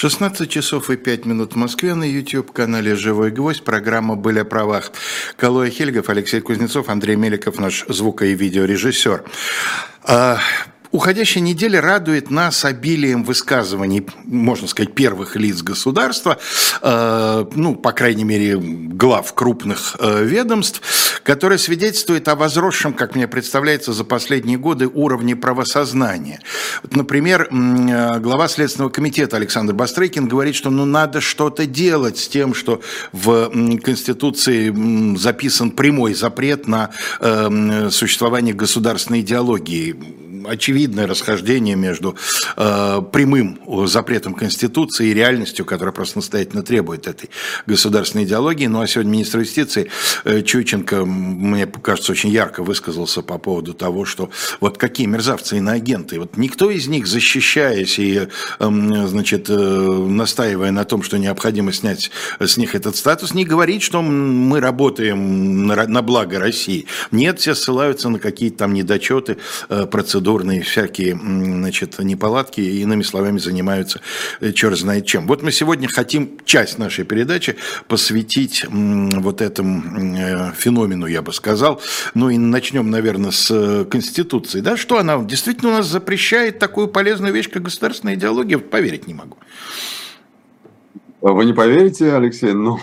16 часов и 5 минут в Москве на YouTube-канале «Живой гвоздь». Программа «Были о правах». Калоя Хельгов, Алексей Кузнецов, Андрей Меликов, наш звуко- и видеорежиссер. Уходящая неделя радует нас обилием высказываний, можно сказать, первых лиц государства, э, ну, по крайней мере, глав крупных э, ведомств, которые свидетельствуют о возросшем, как мне представляется, за последние годы уровне правосознания. Вот, например, э, глава Следственного комитета Александр Бастрыкин говорит, что ну, надо что-то делать с тем, что в Конституции записан прямой запрет на существование государственной идеологии очевидное расхождение между э, прямым запретом Конституции и реальностью, которая просто настоятельно требует этой государственной идеологии. Ну а сегодня министр юстиции э, Чученко, мне кажется, очень ярко высказался по поводу того, что вот какие мерзавцы иноагенты. Вот никто из них, защищаясь и, э, значит, э, настаивая на том, что необходимо снять с них этот статус, не говорит, что мы работаем на, на благо России. Нет, все ссылаются на какие-то там недочеты, э, процедуры процедурные всякие значит, неполадки, и иными словами занимаются э, черт знает чем. Вот мы сегодня хотим часть нашей передачи посвятить вот этому э, феномену, я бы сказал. Ну и начнем, наверное, с э, Конституции. Да? Что она действительно у нас запрещает такую полезную вещь, как государственная идеология? Поверить не могу. Вы не поверите, Алексей, но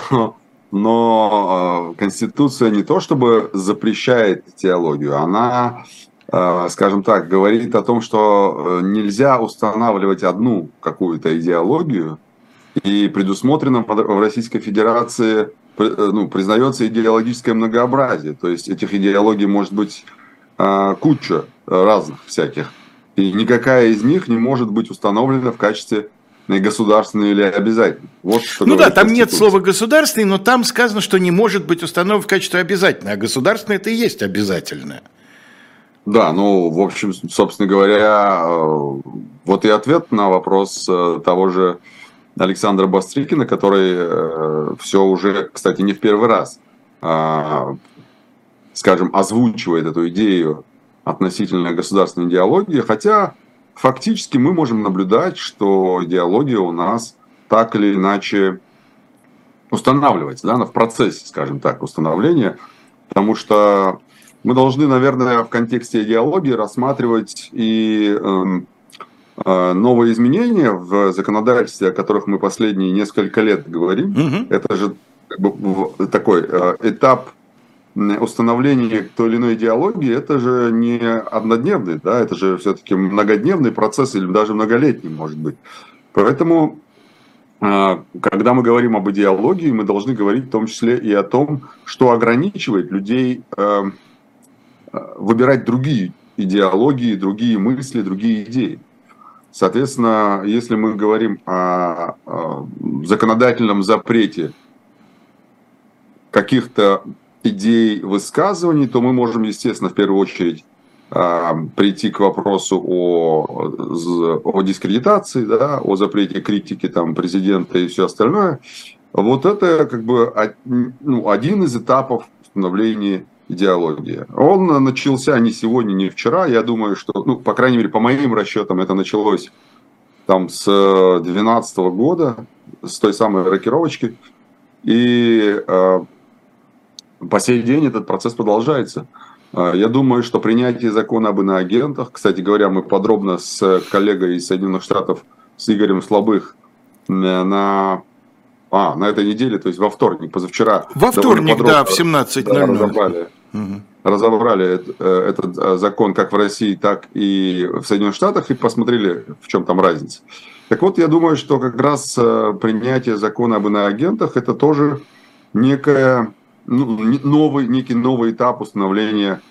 но Конституция не то чтобы запрещает теологию, она скажем так, говорит о том, что э, нельзя устанавливать одну какую-то идеологию, и предусмотрено в Российской Федерации э, ну, признается идеологическое многообразие. То есть этих идеологий может быть куча разных всяких. И никакая из них не может быть установлена в качестве государственной или обязательной. Вот ну да, там нет слова государственный, но там сказано, что не может быть установлено в качестве обязательной, а государственное это и есть обязательное. Да, ну, в общем, собственно говоря, э, вот и ответ на вопрос э, того же Александра Бастрикина, который э, все уже, кстати, не в первый раз, а, скажем, озвучивает эту идею относительно государственной идеологии, хотя фактически мы можем наблюдать, что идеология у нас так или иначе устанавливается, да, она в процессе, скажем так, установления, потому что мы должны, наверное, в контексте идеологии рассматривать и э, э, новые изменения в законодательстве, о которых мы последние несколько лет говорим. Угу. Это же как бы, такой э, этап установления той или иной идеологии, это же не однодневный, да, это же все-таки многодневный процесс или даже многолетний, может быть. Поэтому, э, когда мы говорим об идеологии, мы должны говорить в том числе и о том, что ограничивает людей э, выбирать другие идеологии, другие мысли, другие идеи. Соответственно, если мы говорим о, законодательном запрете каких-то идей, высказываний, то мы можем, естественно, в первую очередь прийти к вопросу о, о дискредитации, да, о запрете критики там, президента и все остальное. Вот это как бы ну, один из этапов становления идеология. Он начался не сегодня, не вчера. Я думаю, что, ну, по крайней мере, по моим расчетам, это началось там с 2012 года, с той самой рокировочки. И э, по сей день этот процесс продолжается. Э, я думаю, что принятие закона об иноагентах, кстати говоря, мы подробно с коллегой из Соединенных Штатов, с Игорем Слабых, на а, на этой неделе, то есть во вторник, позавчера. Во вторник, да, в 17.00. Да, разобрали, угу. разобрали э, этот э, закон как в России, так и в Соединенных Штатах и посмотрели, в чем там разница. Так вот, я думаю, что как раз э, принятие закона об иноагентах это тоже некая, ну, новый, некий новый этап установления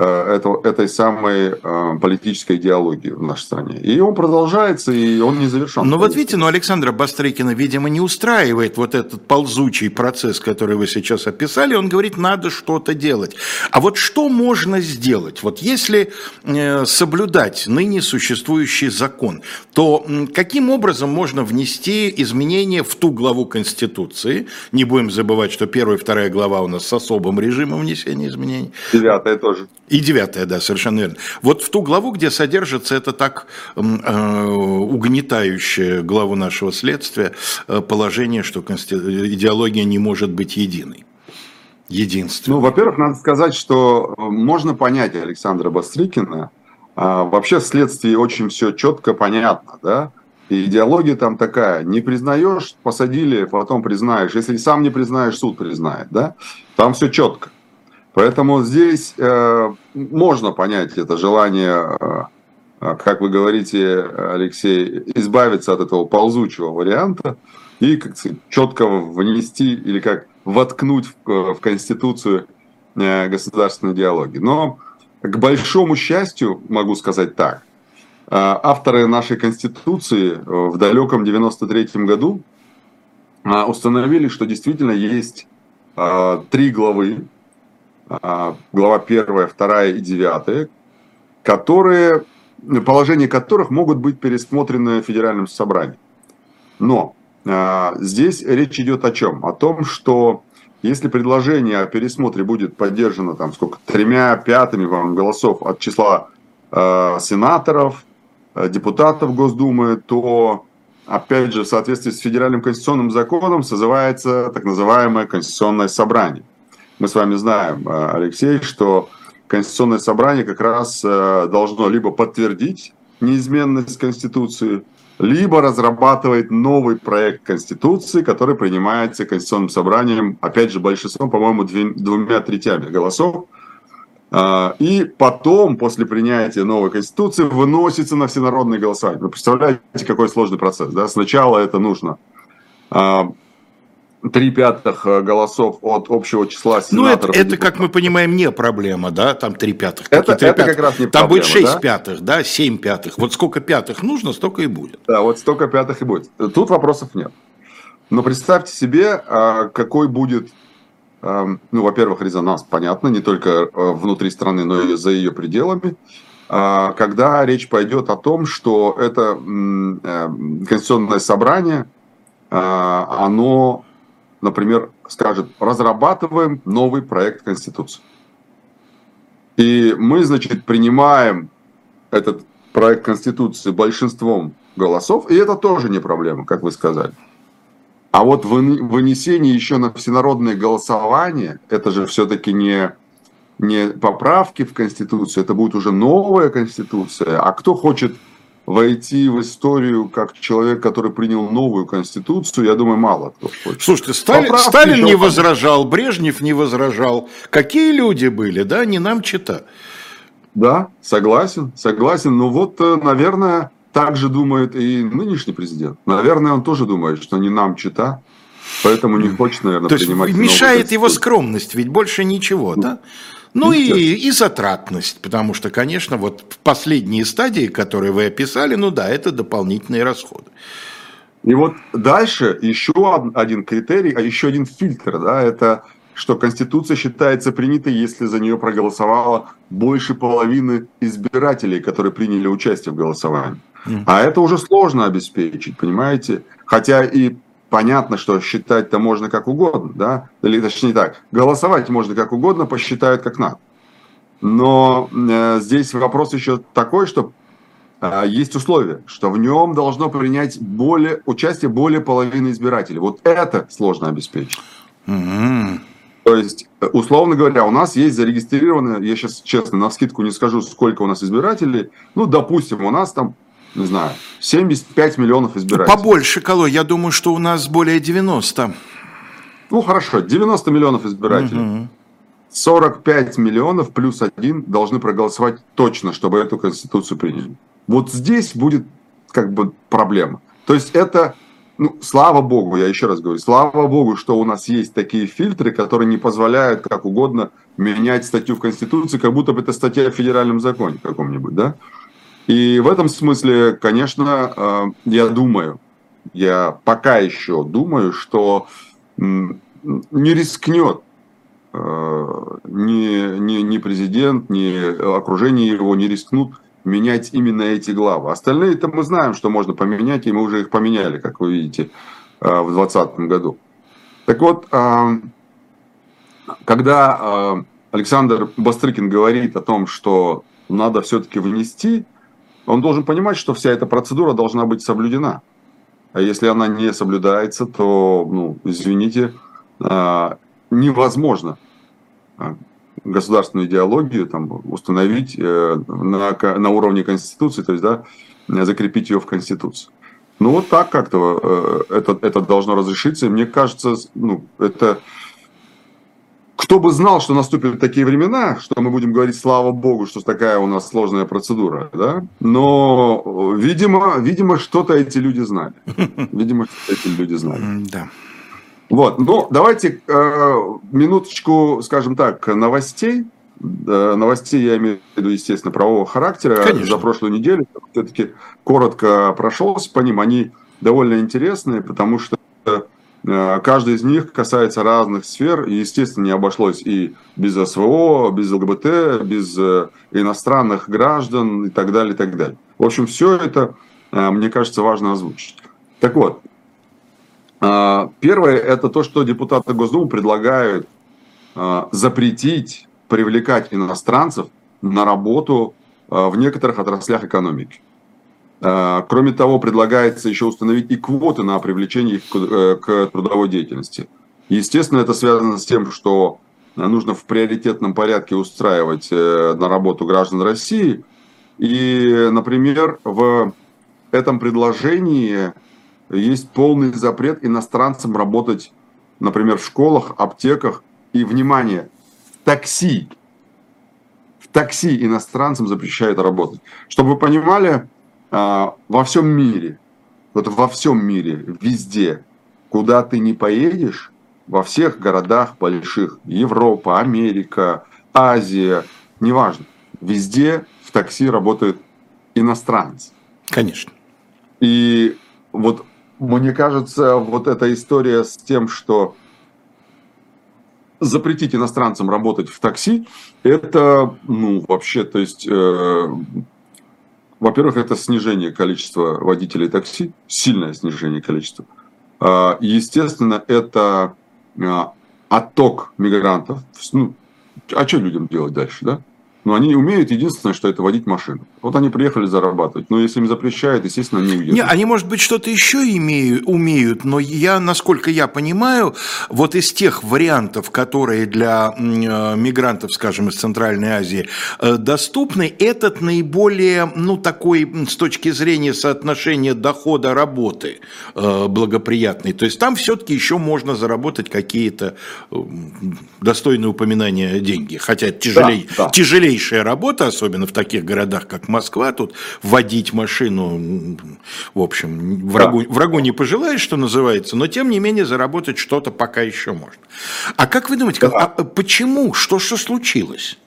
Э, это, этой самой э, политической идеологии в нашей стране. И он продолжается, и он не завершен. Но вот видите, ну Александра Бастрыкина, видимо, не устраивает вот этот ползучий процесс, который вы сейчас описали. Он говорит, надо что-то делать. А вот что можно сделать? Вот если э, соблюдать ныне существующий закон, то каким образом можно внести изменения в ту главу Конституции? Не будем забывать, что первая и вторая глава у нас с особым режимом внесения изменений. Девятая тоже И девятая, да, совершенно верно. Вот в ту главу, где содержится это так э, угнетающее главу нашего следствия э, положение, что идеология не может быть единой. Единственной. Ну, во-первых, надо сказать, что э, можно понять Александра Бастрыкина. А, вообще в следствии очень все четко понятно, да? И идеология там такая, не признаешь, посадили, потом признаешь. Если сам не признаешь, суд признает, да? Там все четко. Поэтому здесь э, можно понять это желание, э, э, как вы говорите, Алексей, избавиться от этого ползучего варианта и как четко внести или как воткнуть в, э, в Конституцию э, государственной идеологии. Но к большому счастью, могу сказать так, э, авторы нашей Конституции в далеком 93 году установили, что действительно есть три главы глава 1, 2 и 9, которые, положения которых могут быть пересмотрены Федеральным собранием. Но а, здесь речь идет о чем? О том, что если предложение о пересмотре будет поддержано там сколько, тремя пятыми вам, голосов от числа э, сенаторов, депутатов Госдумы, то опять же в соответствии с федеральным конституционным законом созывается так называемое конституционное собрание. Мы с вами знаем, э, Алексей, что Конституционное собрание как раз э, должно либо подтвердить неизменность Конституции, либо разрабатывает новый проект Конституции, который принимается Конституционным собранием, опять же, большинством, по-моему, двумя третями голосов. Э, и потом, после принятия новой Конституции, выносится на всенародное голосование. Вы представляете, какой сложный процесс. Да? Сначала это нужно три пятых э, голосов от общего числа сенаторов. Ну, это, это, как мы понимаем, не проблема, да, там три пятых. Это, это пятых. как раз не Там будет шесть да? пятых, да, семь пятых. Вот сколько пятых нужно, столько и будет. Да, вот столько пятых и будет. Тут вопросов нет. Но представьте себе, а, какой будет, а, ну, во-первых, резонанс, понятно, не только э, внутри страны, но и за ее пределами, а, когда речь пойдет о том, что это э, конституционное собрание, оно например, скажет, разрабатываем новый проект Конституции. И мы, значит, принимаем этот проект Конституции большинством голосов, и это тоже не проблема, как вы сказали. А вот вынесение еще на всенародное голосование, это же все-таки не, не поправки в Конституцию, это будет уже новая Конституция. А кто хочет войти в историю как человек, который принял новую конституцию, я думаю, мало кто хочет. Слушайте, Сталин, Сталин не возражал, Брежнев не возражал. Какие люди были, да, не нам чита. Да, согласен, согласен. Но вот, э, наверное, так же думает и нынешний президент. Наверное, он тоже думает, что не нам чита. Поэтому не хочет, наверное, То есть принимать мешает его скромность, ведь больше ничего, да? Ну и, и затратность, потому что, конечно, вот в последние стадии, которые вы описали, ну да, это дополнительные расходы. И вот дальше еще один критерий, а еще один фильтр, да, это что Конституция считается принятой, если за нее проголосовало больше половины избирателей, которые приняли участие в голосовании. А это уже сложно обеспечить, понимаете? Хотя и понятно, что считать-то можно как угодно, да, или точнее так, голосовать можно как угодно, посчитают как надо. Но э, здесь вопрос еще такой, что э, есть условие, что в нем должно принять более, участие более половины избирателей. Вот это сложно обеспечить. Mm-hmm. То есть, условно говоря, у нас есть зарегистрированные, я сейчас честно на скидку не скажу, сколько у нас избирателей, ну, допустим, у нас там не знаю, 75 миллионов избирателей. Побольше, Колой, я думаю, что у нас более 90. Ну, хорошо, 90 миллионов избирателей. Угу. 45 миллионов плюс один должны проголосовать точно, чтобы эту конституцию приняли. Вот здесь будет как бы проблема. То есть это, ну, слава богу, я еще раз говорю, слава богу, что у нас есть такие фильтры, которые не позволяют как угодно менять статью в Конституции, как будто бы это статья в федеральном законе каком-нибудь, да? И в этом смысле, конечно, э, я думаю, я пока еще думаю, что не рискнет э, ни, ни, ни президент, ни окружение его не рискнут менять именно эти главы. Остальные-то мы знаем, что можно поменять, и мы уже их поменяли, как вы видите, э, в 2020 году. Так вот, когда Александр Бастрыкин говорит о том, что надо все-таки внести, он должен понимать, что вся эта процедура должна быть соблюдена. А если она не соблюдается, то, ну, извините, а, невозможно а, государственную идеологию там, установить э, на, на уровне Конституции, то есть да, закрепить ее в Конституции. Ну вот так как-то э, это, это должно разрешиться. И мне кажется, ну, это кто бы знал, что наступят такие времена, что мы будем говорить, слава богу, что такая у нас сложная процедура, да? Но, видимо, видимо, что-то эти люди знали. Видимо, что эти люди знали. Да. Вот, ну, давайте э, минуточку, скажем так, новостей. Э, новостей я имею в виду, естественно, правового характера. Конечно. За прошлую неделю все-таки коротко прошелся по ним. Они довольно интересные, потому что каждый из них касается разных сфер, и, естественно, не обошлось и без СВО, без ЛГБТ, без э, иностранных граждан и так далее, и так далее. В общем, все это, э, мне кажется, важно озвучить. Так вот, первое – это то, что депутаты Госдумы предлагают запретить привлекать иностранцев на работу в некоторых отраслях экономики. А, кроме того, предлагается еще установить и квоты на привлечение их э, к трудовой деятельности. Естественно, это связано с тем, что нужно в приоритетном порядке устраивать э, на работу граждан России. И, например, в этом предложении есть полный запрет иностранцам работать, например, в школах, аптеках и, внимание, такси. В такси иностранцам запрещают работать. Чтобы вы понимали, а, во всем мире, вот во всем мире, везде, куда ты не поедешь, во всех городах больших, Европа, Америка, Азия, неважно, везде в такси работает иностранец. Конечно. И вот мне кажется, вот эта история с тем, что запретить иностранцам работать в такси, это, ну, вообще, то есть, э, во-первых, это снижение количества водителей такси, сильное снижение количества. А, естественно, это а, отток мигрантов. Ну, а что людям делать дальше, да? Но они умеют, единственное, что это водить машину. Вот они приехали зарабатывать. Но если им запрещают, естественно, они уедут. Не, они, может быть, что-то еще имеют, умеют, но я, насколько я понимаю, вот из тех вариантов, которые для э, мигрантов, скажем, из Центральной Азии э, доступны, этот наиболее, ну, такой, с точки зрения соотношения дохода работы э, благоприятный. То есть там все-таки еще можно заработать какие-то достойные упоминания деньги. Хотя тяжелее, да, да. тяжелее тяжелейшая работа, особенно в таких городах, как Москва, тут водить машину, в общем, врагу, да. врагу не пожелаешь, что называется, но тем не менее заработать что-то пока еще можно. А как вы думаете, как, да. а почему, что, что случилось?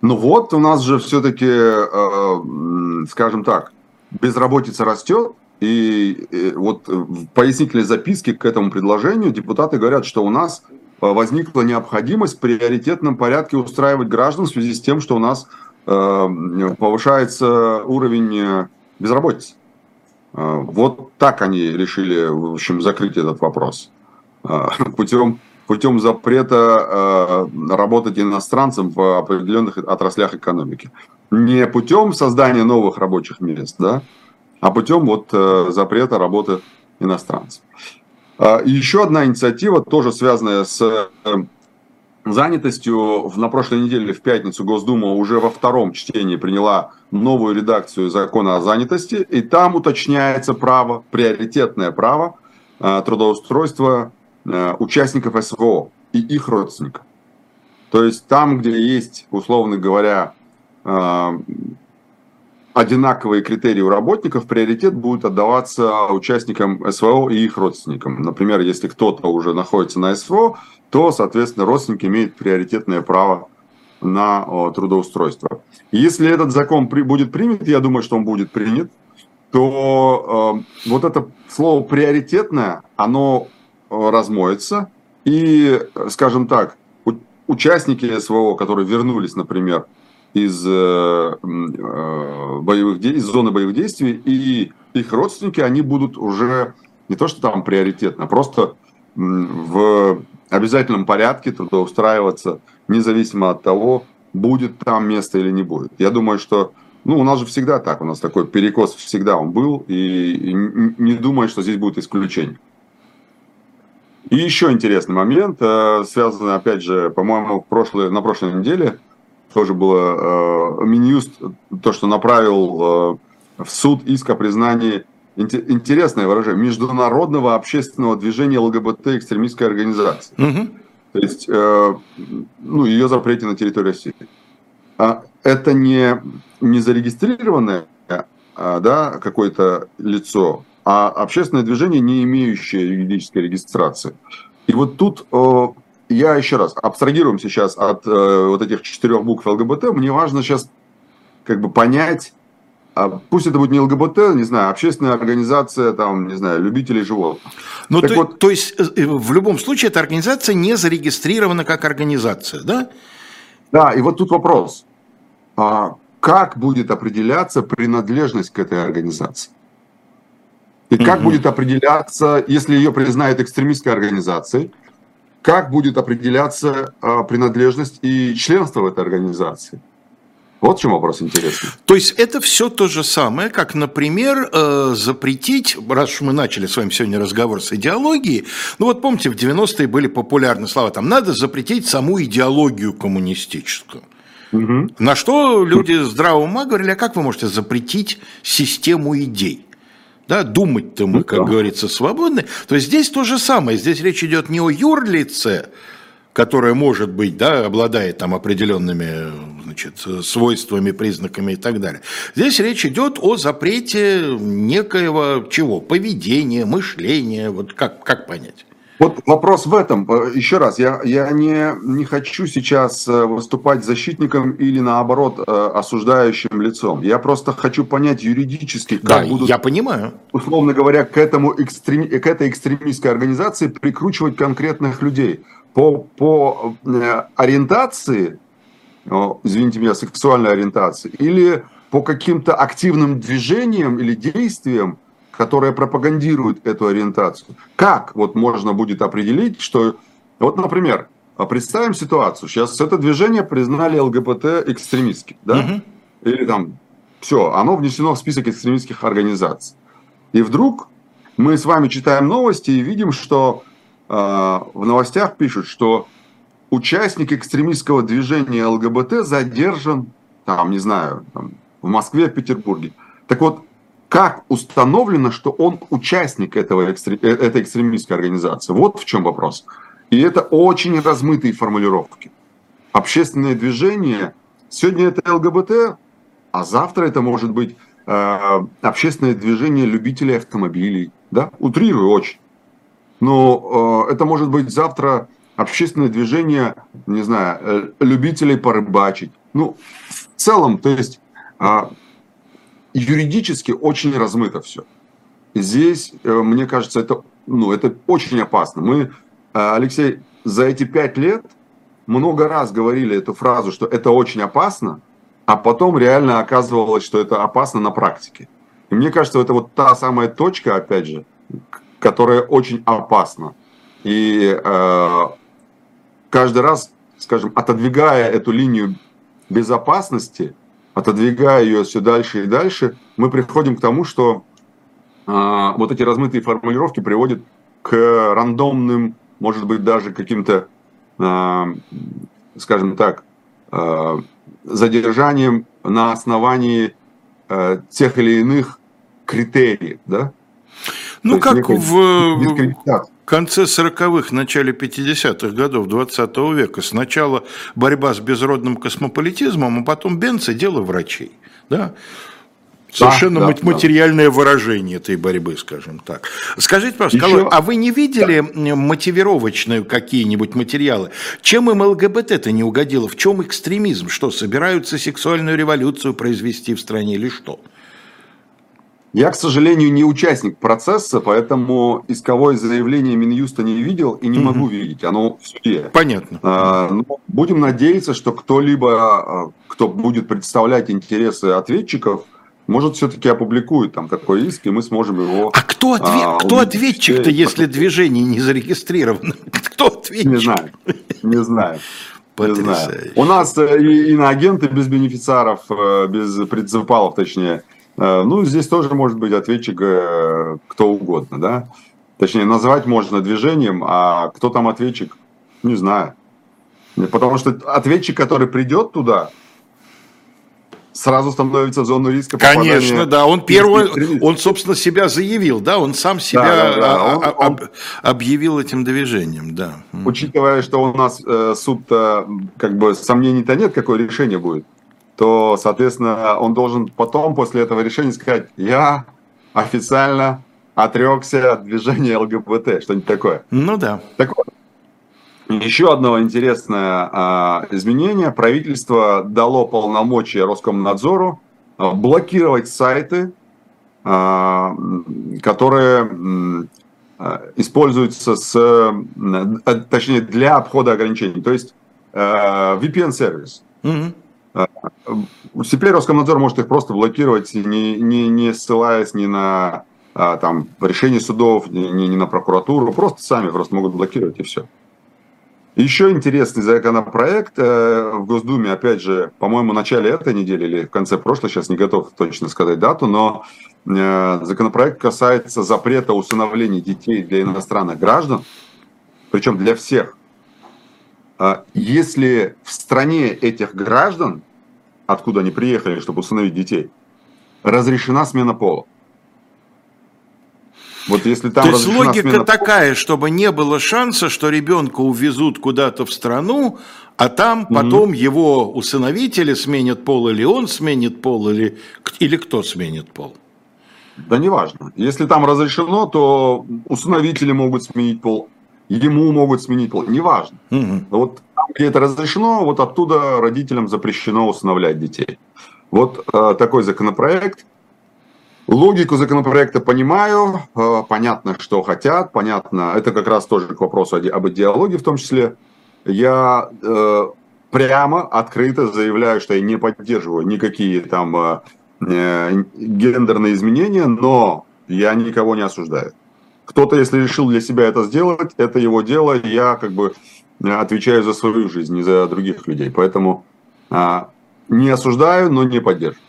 Ну вот, у нас же все-таки, э, скажем так, безработица растет, и вот в пояснительной записке к этому предложению депутаты говорят, что у нас Э, возникла необходимость в приоритетном порядке устраивать граждан в связи с тем, что у нас э, повышается уровень э, безработицы. Вот так они решили, в общем, закрыть этот вопрос. Путем, путем запрета работать иностранцам в определенных отраслях экономики. Не путем создания новых рабочих мест, да, а путем вот запрета работы иностранцев. А, и еще одна инициатива, тоже связанная с э, занятостью. На прошлой неделе, в пятницу, Госдума уже во втором чтении приняла новую редакцию закона о занятости. И там уточняется право, приоритетное право э, трудоустройства э, участников СВО и их родственников. То есть там, где есть, условно говоря, одинаковые критерии у работников, приоритет будет отдаваться участникам СВО и их родственникам. Например, если кто-то уже находится на СВО, то, соответственно, родственники имеют приоритетное право на трудоустройство. Если этот закон при, будет принят, я думаю, что он будет принят, то э, вот это слово приоритетное, оно э, размоется, и, скажем так, участники СВО, которые вернулись, например, из, э, э, боевых, из зоны боевых действий, и их родственники, они будут уже не то, что там приоритетно, а просто в обязательном порядке трудоустраиваться, независимо от того, будет там место или не будет. Я думаю, что ну, у нас же всегда так, у нас такой перекос всегда он был, и не думаю, что здесь будет исключение. И еще интересный момент, э, связанный, опять же, по-моему, на прошлой неделе, тоже было э, Минюст, то, что направил э, в суд иск о признании, интересное выражение, международного общественного движения ЛГБТ экстремистской организации. Угу. То есть, ну, ее запрете на территории России. А это не, не зарегистрированное да, какое-то лицо, а общественное движение, не имеющее юридической регистрации. И вот тут я еще раз абстрагируем сейчас от э, вот этих четырех букв ЛГБТ. Мне важно сейчас как бы понять, а пусть это будет не ЛГБТ, не знаю, общественная организация, там, не знаю, любителей животных. Ну, то, вот, то есть, э, э, в любом случае, эта организация не зарегистрирована как организация, да? Да, и вот тут вопрос. А как будет определяться принадлежность к этой организации? И как mm будет определяться, если ее признают экстремистской организацией, как будет определяться а, принадлежность и членство в этой организации? Вот в чем вопрос интересный. То есть это все то же самое, как, например, э, запретить, раз уж мы начали с вами сегодня разговор с идеологией, ну вот помните, в 90-е были популярны слова, там, надо запретить саму идеологию коммунистическую. Угу. На что люди здравого ума говорили, а как вы можете запретить систему идей? Да, думать-то мы, как говорится, свободны. То здесь то же самое. Здесь речь идет не о юрлице, которое может быть, да, обладает там определенными значит, свойствами, признаками и так далее. Здесь речь идет о запрете некоего чего? Поведения, мышления, вот как, как понять? Вот вопрос в этом. Э, еще раз, я, я не, не хочу сейчас э, выступать защитником или наоборот э, осуждающим лицом. Я просто хочу понять юридически, как да, будут, я понимаю. условно говоря, к, этому экстрем, к этой экстремистской организации прикручивать конкретных людей. По, по ориентации, извините меня, сексуальной ориентации, или по каким-то активным движениям или действиям, которая пропагандирует эту ориентацию. Как вот можно будет определить, что... Вот, например, представим ситуацию. Сейчас это движение признали ЛГБТ экстремистским, да? Угу. Или там все, оно внесено в список экстремистских организаций. И вдруг мы с вами читаем новости и видим, что э, в новостях пишут, что участник экстремистского движения ЛГБТ задержан, там, не знаю, там, в Москве, в Петербурге. Так вот, как установлено, что он участник этого, э, этой экстремистской организации. Вот в чем вопрос. И это очень размытые формулировки. Общественное движение, сегодня это ЛГБТ, а завтра это может быть э, общественное движение любителей автомобилей. Да? Утрирую очень. Но э, это может быть завтра общественное движение, не знаю, э, любителей порыбачить. Ну, в целом, то есть э, юридически очень размыто все. здесь, э, мне кажется, это, ну, это очень опасно. Мы, э, Алексей, за эти пять лет много раз говорили эту фразу, что это очень опасно, а потом реально оказывалось, что это опасно на практике. И мне кажется, это вот та самая точка, опять же, которая очень опасна. И э, каждый раз, скажем, отодвигая эту линию безопасности, отодвигая ее все дальше и дальше, мы приходим к тому, что а, вот эти размытые формулировки приводят к рандомным, может быть, даже каким-то, а, скажем так, а, задержанием на основании а, тех или иных критериев, да? Ну, как в конце 40-х, начале 50-х годов 20 века. Сначала борьба с безродным космополитизмом, а потом Бенц и дело врачей. Да? Совершенно да, материальное да. выражение этой борьбы, скажем так. Скажите, пожалуйста, Еще... а вы не видели да. мотивировочные какие-нибудь материалы? Чем им ЛГБТ-то не угодило? В чем экстремизм? Что, собираются сексуальную революцию произвести в стране или что? Я, к сожалению, не участник процесса, поэтому исковое заявление Минюста не видел и не угу. могу видеть. Оно в суде. Понятно. А, ну, будем надеяться, что кто-либо, а, кто будет представлять интересы ответчиков, может, все-таки опубликует там такой иск, и мы сможем его... А кто, ответ, а, кто ответчик-то, если движение не зарегистрировано? Кто ответчик? Не знаю, не знаю. Не знаю. У нас э, и иноагенты без бенефициаров, э, без принципалов, точнее. Э, ну, здесь тоже может быть ответчик кто угодно, да? Точнее, назвать можно движением, а кто там ответчик, не знаю. Потому что ответчик, который придет туда, сразу становится в зону риска Конечно, да, он первый, он, собственно, себя заявил, да, он сам себя да, да, да. Он, об, он, объявил этим движением, да. Учитывая, что у нас э, суд как бы сомнений-то нет, какое решение будет, то, соответственно, он должен потом, после этого решения, сказать, я официально отрекся от движения ЛГБТ, что-нибудь такое. Ну да. Так вот, еще одно интересное а, изменение. Правительство дало полномочия Роскомнадзору а, блокировать сайты, а, которые используются с, а, точнее, для обхода ограничений. То есть а, VPN-сервис. Mm-hmm. Теперь Роскомнадзор может их просто блокировать, не, не, не ссылаясь ни на а, там, решение судов, ни, ни на прокуратуру, просто сами просто могут блокировать и все. Еще интересный законопроект э, в Госдуме, опять же, по-моему, в начале этой недели или в конце прошлой, сейчас не готов точно сказать дату, но э, законопроект касается запрета усыновления детей для иностранных граждан, причем для всех. А если в стране этих граждан, откуда они приехали, чтобы усыновить детей, разрешена смена пола, вот если там То есть логика смена... такая, чтобы не было шанса, что ребенка увезут куда-то в страну, а там mm-hmm. потом его усыновители сменят пол, или он сменит пол, или, или кто сменит пол? Да неважно. Если там разрешено, то усыновители могут сменить пол, ему могут сменить неважно. Mm-hmm. Вот там, где это разрешено, вот оттуда родителям запрещено усыновлять детей. Вот э, такой законопроект. Логику законопроекта понимаю, э, понятно, что хотят, понятно, это как раз тоже к вопросу об идеологии в том числе. Я э, прямо, открыто заявляю, что я не поддерживаю никакие там э, э, гендерные изменения, но я никого не осуждаю. Кто-то, если решил для себя это сделать, это его дело, я как бы отвечаю за свою жизнь, не за других людей. Поэтому э, не осуждаю, но не поддерживаю.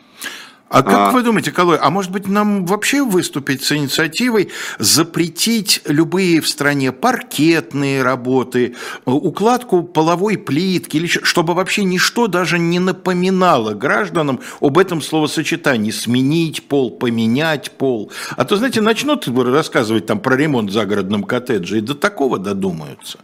А как а... вы думаете, Калой, а может быть нам вообще выступить с инициативой запретить любые в стране паркетные работы, укладку половой плитки, или чтобы вообще ничто даже не напоминало гражданам об этом словосочетании «сменить пол», «поменять пол». А то, знаете, начнут рассказывать там про ремонт в загородном коттедже и до такого додумаются.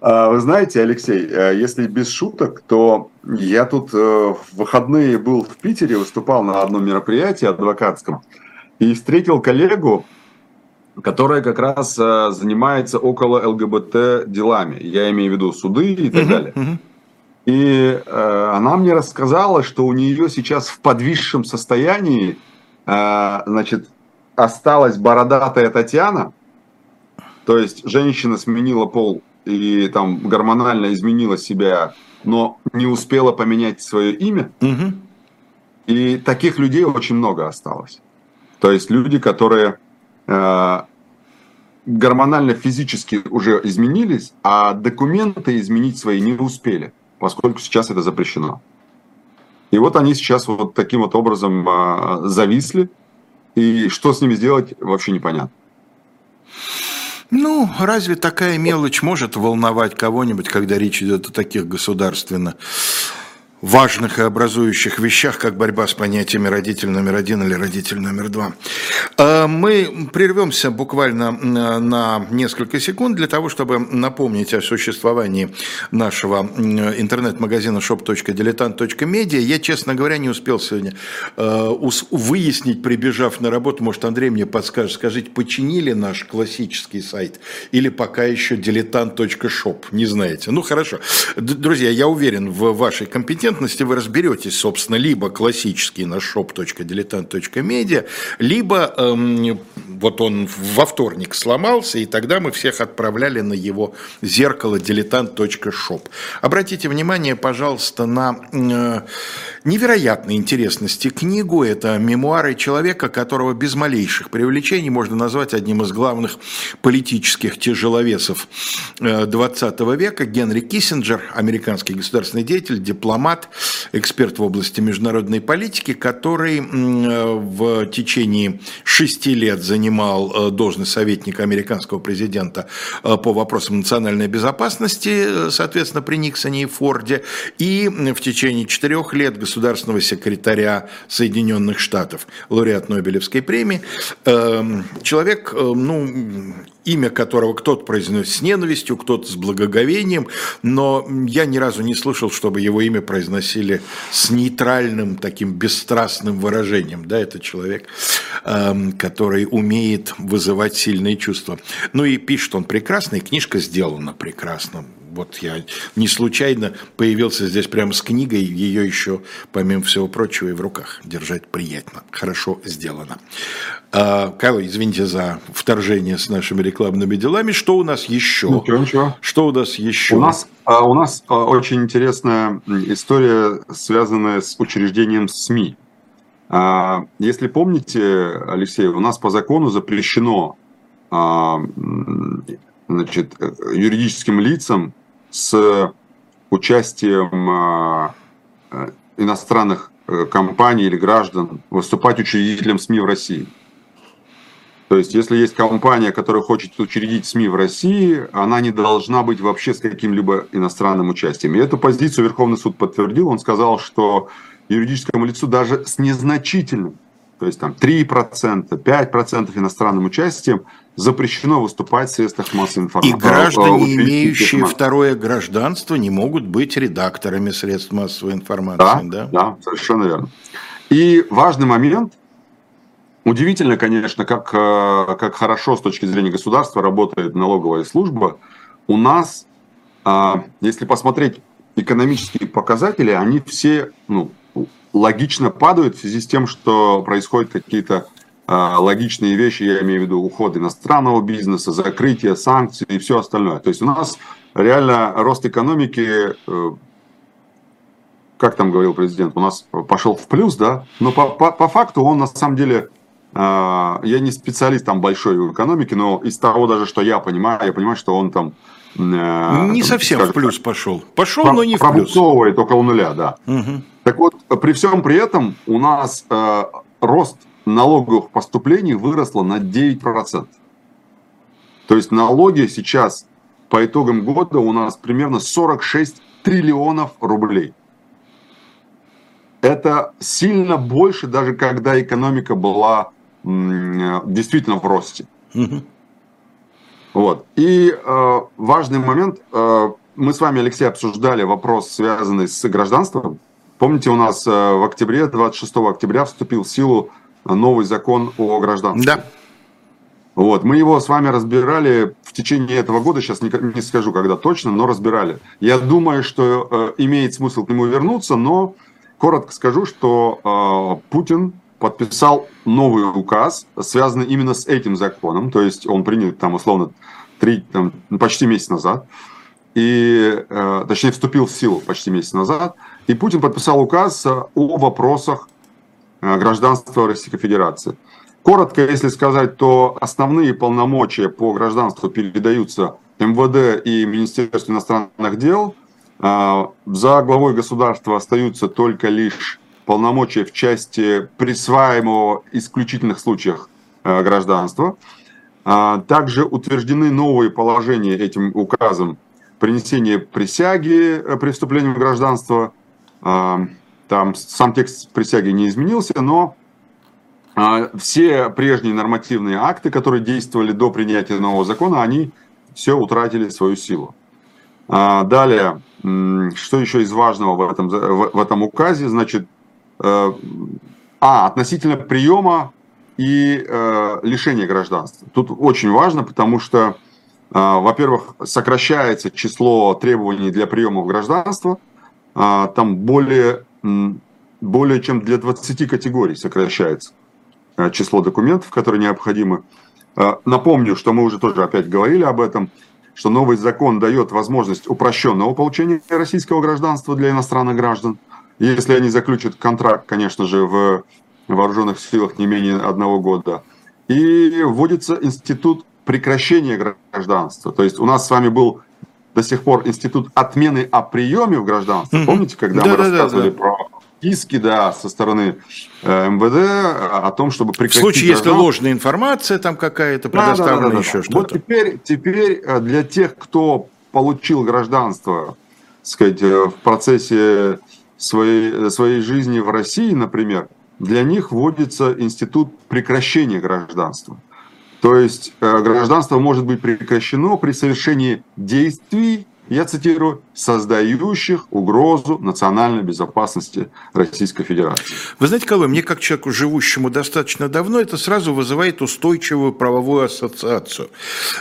А, вы знаете, Алексей, э, если без шуток, то я тут э, в выходные был в Питере, выступал на одном мероприятии адвокатском и встретил коллегу, которая как раз э, занимается около ЛГБТ делами. Я имею в виду суды и так далее. И она мне рассказала, что у нее сейчас в подвисшем состоянии, значит, осталась бородатая Татьяна, то есть женщина сменила пол и там гормонально изменила себя, но не успела поменять свое имя. Угу. И таких людей очень много осталось. То есть люди, которые э, гормонально физически уже изменились, а документы изменить свои не успели, поскольку сейчас это запрещено. И вот они сейчас вот таким вот образом э, зависли, и что с ними сделать, вообще непонятно. Ну, разве такая мелочь может волновать кого-нибудь, когда речь идет о таких государственно важных и образующих вещах, как борьба с понятиями родитель номер один или родитель номер два. А, мы прервемся буквально на несколько секунд для того, чтобы напомнить о существовании нашего интернет-магазина shop.diletant.media. Я, честно говоря, не успел сегодня а, выяснить, прибежав на работу, может, Андрей мне подскажет, скажите, починили наш классический сайт или пока еще diletant.shop, не знаете? Ну, хорошо. Друзья, я уверен в вашей компетенции, компетентности вы разберетесь, собственно, либо классический на shop.diletant.media, либо эм, вот он во вторник сломался, и тогда мы всех отправляли на его зеркало diletant.shop. Обратите внимание, пожалуйста, на э, невероятной интересности книгу. Это мемуары человека, которого без малейших привлечений можно назвать одним из главных политических тяжеловесов 20 э, века. Генри Киссинджер, американский государственный деятель, дипломат, эксперт в области международной политики, который э, в течение шести лет занимал э, должность советника американского президента по вопросам национальной безопасности, соответственно, при Никсоне и Форде, и в течение четырех лет государственного секретаря Соединенных Штатов, лауреат Нобелевской премии. Эм, человек, э, ну, имя которого кто-то произносит с ненавистью, кто-то с благоговением, но я ни разу не слышал, чтобы его имя произносили с нейтральным, таким бесстрастным выражением. Да, это человек, эм, который умеет вызывать сильные чувства. Ну и пишет он прекрасно, и книжка сделана прекрасно вот я не случайно появился здесь прямо с книгой, ее еще, помимо всего прочего, и в руках держать приятно, хорошо сделано. А, Кайл, извините за вторжение с нашими рекламными делами. Что у нас еще? Ничего, ничего. Что у нас еще? У нас, а, у нас а, очень интересная история, связанная с учреждением СМИ. А, если помните, Алексей, у нас по закону запрещено значит, юридическим лицам с участием а, э, иностранных э, компаний или граждан выступать учредителем СМИ в России. То есть, если есть компания, которая хочет учредить СМИ в России, она не должна быть вообще с каким-либо иностранным участием. И эту позицию Верховный суд подтвердил. Он сказал, что юридическому лицу даже с незначительным, то есть там 3%, 5% иностранным участием – запрещено выступать в средствах массовой информации. И граждане, имеющие второе гражданство, не могут быть редакторами средств массовой информации. Да, да, да совершенно верно. И важный момент, удивительно, конечно, как, э, как хорошо с точки зрения государства работает налоговая служба. У нас, э, если посмотреть экономические показатели, они все ну, логично падают в связи с тем, что происходят какие-то а, логичные вещи, я имею в виду уход иностранного бизнеса, закрытие санкций и все остальное. То есть у нас реально рост экономики, э, как там говорил президент, у нас пошел в плюс, да, но по, по, по факту он на самом деле, а, я не специалист там большой в экономике, но из того даже, что я понимаю, я понимаю, что он там не совсем скажем, в плюс пошел. Пошел, про, но не в плюс. около нуля, да. Угу. Так вот, при всем при этом у нас э, рост налоговых поступлений выросло на 9%. То есть налоги сейчас по итогам года у нас примерно 46 триллионов рублей. Это сильно больше, даже когда экономика была действительно в росте. Угу. Вот. И э, важный момент, э, мы с вами, Алексей, обсуждали вопрос, связанный с гражданством. Помните, у нас э, в октябре, 26 октября вступил в силу новый закон о гражданстве. Да. Вот, мы его с вами разбирали в течение этого года, сейчас не, не скажу, когда точно, но разбирали. Я думаю, что э, имеет смысл к нему вернуться, но коротко скажу, что э, Путин подписал новый указ, связанный именно с этим законом, то есть он принят там условно три, там, почти месяц назад, и, э, точнее вступил в силу почти месяц назад, и Путин подписал указ о вопросах Э, гражданства Российской Федерации. Коротко, если сказать, то основные полномочия по гражданству передаются МВД и Министерству иностранных дел. Э, за главой государства остаются только лишь полномочия в части присваиваемого исключительных случаях э, гражданства. Также утверждены новые положения этим указом принесение присяги при вступлении в гражданство, там сам текст присяги не изменился, но а, все прежние нормативные акты, которые действовали до принятия нового закона, они все утратили свою силу. А, далее, что еще из важного в этом, в, в этом указе, значит, э, а, относительно приема и э, лишения гражданства. Тут очень важно, потому что, э, во-первых, сокращается число требований для приема в гражданство, э, там более более чем для 20 категорий сокращается э, число документов, которые необходимы. Э, напомню, что мы уже тоже опять говорили об этом, что новый закон дает возможность упрощенного получения российского гражданства для иностранных граждан. Если они заключат контракт, конечно же, в вооруженных силах не менее одного года. И вводится институт прекращения гражданства. То есть у нас с вами был до сих пор институт отмены о приеме в гражданство. Mm-hmm. Помните, когда да, мы да, рассказывали да, да. про иски, да, со стороны э, МВД о том, чтобы прекратить... В случае, если ложная информация там какая-то предоставлена, да, да, да, еще да. что-то. Вот теперь, теперь э, для тех, кто получил гражданство, сказать, э, в процессе своей, своей жизни в России, например, для них вводится институт прекращения гражданства. То есть гражданство может быть прекращено при совершении действий, я цитирую, создающих угрозу национальной безопасности Российской Федерации. Вы знаете, Колой, мне как человеку, живущему достаточно давно, это сразу вызывает устойчивую правовую ассоциацию.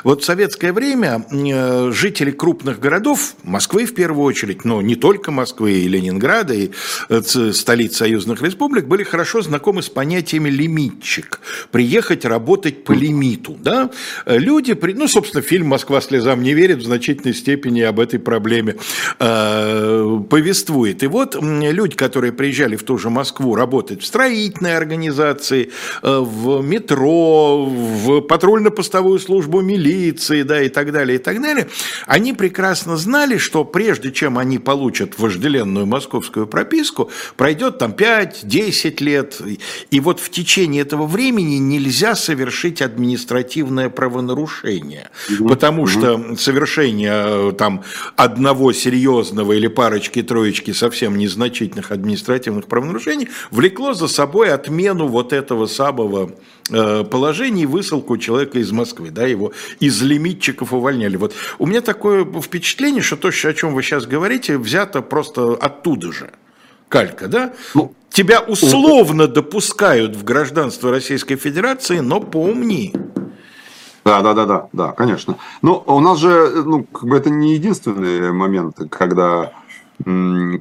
Вот в советское время э, жители крупных городов, Москвы в первую очередь, но не только Москвы, и Ленинграда, и э, столиц союзных республик, были хорошо знакомы с понятиями «лимитчик». Приехать работать по лимиту. Да? Люди, ну, собственно, фильм «Москва слезам не верит» в значительной степени об этой проблеме э, повествует. И вот люди, которые приезжали в ту же Москву работать в строительной организации, э, в метро, в патрульно-постовую службу милиции, да, и так далее, и так далее, они прекрасно знали, что прежде чем они получат вожделенную московскую прописку, пройдет там 5-10 лет, и вот в течение этого времени нельзя совершить административное правонарушение, потому что совершение э, там одного серьезного или парочки-троечки совсем незначительных административных правонарушений влекло за собой отмену вот этого самого э, положения и высылку человека из Москвы, да, его из лимитчиков увольняли. Вот у меня такое впечатление, что то, о чем вы сейчас говорите, взято просто оттуда же. Калька, да? Ну, Тебя условно допускают в гражданство Российской Федерации, но помни, да, да, да, да, да, конечно. Но у нас же, ну, как бы это не единственный момент, когда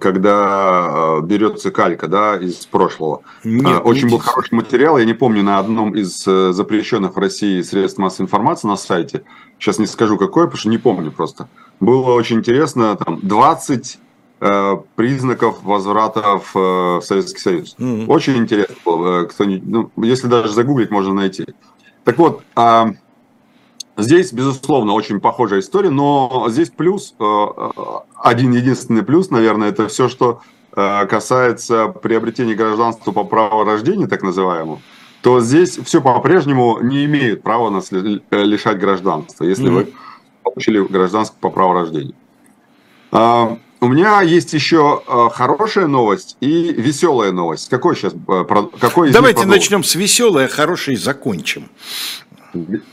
когда э, берется калька да, из прошлого. Нет, Очень не был хороший материал, я не помню, на одном из э, запрещенных в России средств массовой информации на сайте, сейчас не скажу какой, потому что не помню просто. Было очень интересно, там 20 э, признаков возврата в э, Советский Союз. Mm-hmm. Очень интересно было. Кто не, ну, если даже загуглить, можно найти. Так вот, э, Здесь, безусловно, очень похожая история, но здесь плюс, э, э, один единственный плюс, наверное, это все, что э, касается приобретения гражданства по праву рождения, так называемому, то здесь все по-прежнему не имеют права нас лишать гражданства, если mm-hmm. вы получили гражданство по праву рождения. А, у меня есть еще хорошая новость и веселая новость. Какой сейчас? Какой Давайте начнем с веселой, а хорошей закончим.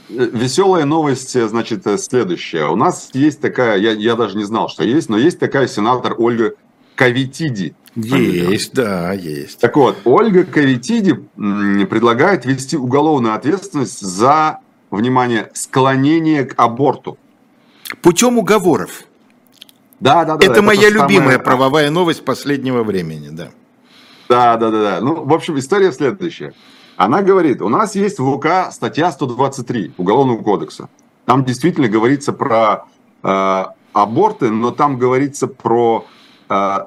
Веселая новость, значит, следующая. У нас есть такая, я, я даже не знал, что есть, но есть такая сенатор Ольга Кавитиди. Есть, да, есть. Так вот, Ольга Кавитиди предлагает ввести уголовную ответственность за, внимание, склонение к аборту. Путем уговоров. Да, да, да. Это моя это любимая самая... правовая новость последнего времени, да. Да, да, да, да. Ну, в общем, история следующая. Она говорит, у нас есть в УК статья 123 Уголовного кодекса. Там действительно говорится про э, аборты, но там говорится про э,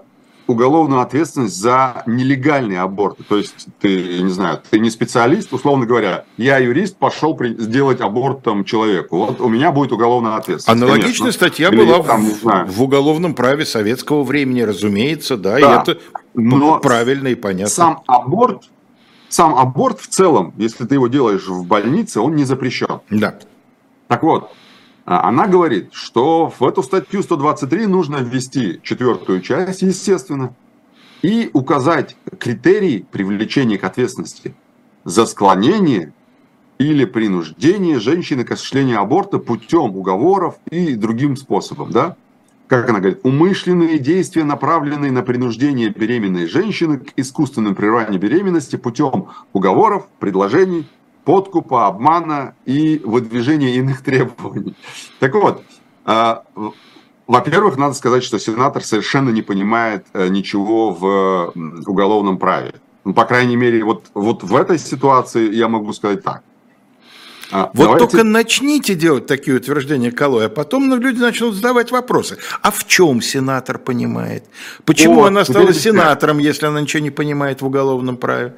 уголовную ответственность за нелегальные аборты. То есть ты, не знаю, ты не специалист, условно говоря, я юрист, пошел при, сделать аборт там человеку. Вот у меня будет уголовная ответственность. Аналогичная конечно. статья Или, была там, в, в уголовном праве советского времени, разумеется, да, да. и это но правильно и понятно. Сам аборт сам аборт в целом, если ты его делаешь в больнице, он не запрещен. Да. Так вот, а, она говорит, что в эту статью 123 нужно ввести четвертую часть, естественно, и указать критерии привлечения к ответственности за склонение или принуждение женщины к осуществлению аборта путем уговоров и другим способом, да? Как она говорит, умышленные действия, направленные на принуждение беременной женщины к искусственному прерыванию беременности путем уговоров, предложений, подкупа, обмана и выдвижения иных требований. Так вот, а, во-первых, надо сказать, что сенатор совершенно не понимает э, ничего в уголовном праве. Ну, по крайней мере, вот, вот в этой ситуации я могу сказать так. А, вот давайте... только начните делать такие утверждения Калой, а потом ну, люди начнут задавать вопросы. А в чем сенатор понимает? Почему О, она стала сенатором, если она ничего не понимает в уголовном праве?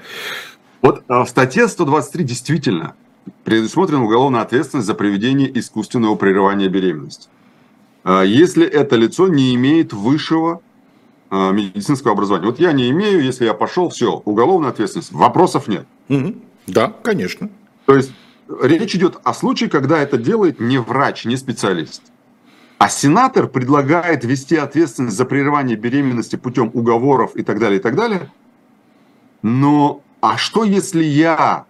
Вот а, в статье 123 действительно предусмотрена уголовная ответственность за проведение искусственного прерывания беременности. А, если это лицо не имеет высшего а, медицинского образования. Вот я не имею, если я пошел, все, уголовная ответственность. Вопросов нет. Угу. Да, конечно. То есть речь идет о случае, когда это делает не врач, не специалист. А сенатор предлагает вести ответственность за прерывание беременности путем уговоров и так далее, и так далее. Но а что если я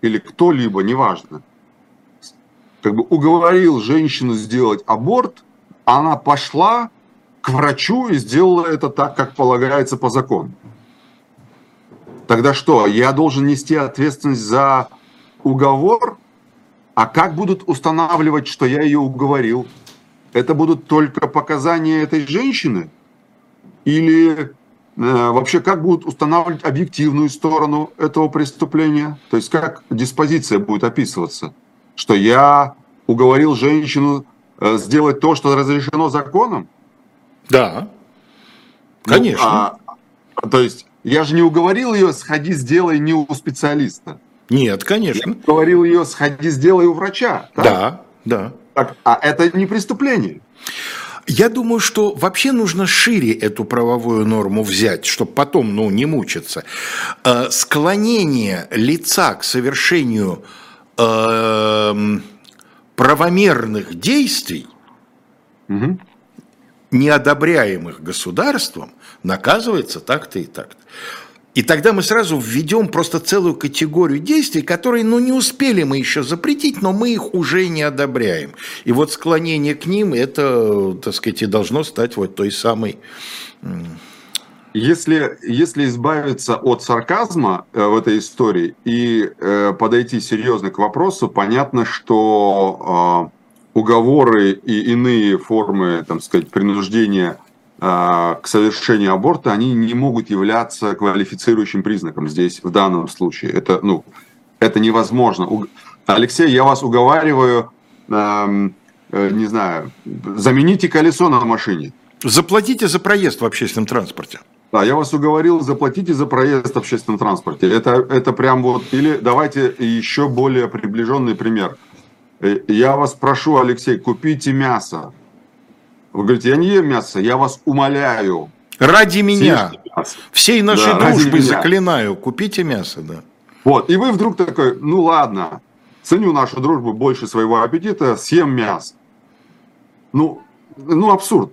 или кто-либо, неважно, как бы уговорил женщину сделать аборт, она пошла к врачу и сделала это так, как полагается по закону. Тогда что, я должен нести ответственность за уговор? А как будут устанавливать, что я ее уговорил? Это будут только показания этой женщины? Или э, вообще как будут устанавливать объективную сторону этого преступления? То есть как диспозиция будет описываться? Что я уговорил женщину э, сделать то, что разрешено законом? Да, ну, конечно. Ну, а, то есть я же не уговорил ее, сходи, сделай не у специалиста. Нет, конечно. Я уговорил ее, сходи, сделай у врача. Так? Да, да. Так, а это не преступление. Я думаю, что вообще нужно шире эту правовую норму взять, чтобы потом ну, не мучиться. Э, склонение лица к совершению э, правомерных действий угу неодобряемых государством, наказывается так-то и так-то. И тогда мы сразу введем просто целую категорию действий, которые, ну, не успели мы еще запретить, но мы их уже не одобряем. И вот склонение к ним, это, так сказать, и должно стать вот той самой... Если, если избавиться от сарказма э, в этой истории и э, подойти серьезно к вопросу, понятно, что э, уговоры и иные формы, там сказать, принуждения а, к совершению аборта, они не могут являться квалифицирующим признаком здесь, в данном случае. Это, ну, это невозможно. Алексей, я вас уговариваю, эм, э, не знаю, замените колесо на машине. Заплатите за проезд в общественном транспорте. Да, я вас уговорил, заплатите за проезд в общественном транспорте. Это, это прям вот, или давайте еще более приближенный пример. Э, я вас прошу, Алексей, купите мясо. Вы говорите, я не ем мясо, я вас умоляю. Ради меня. Всей нашей да, дружбы заклинаю, купите мясо, да. Вот, и вы вдруг такой, ну ладно, ценю нашу дружбу больше своего аппетита, съем мясо. Ну, ну абсурд.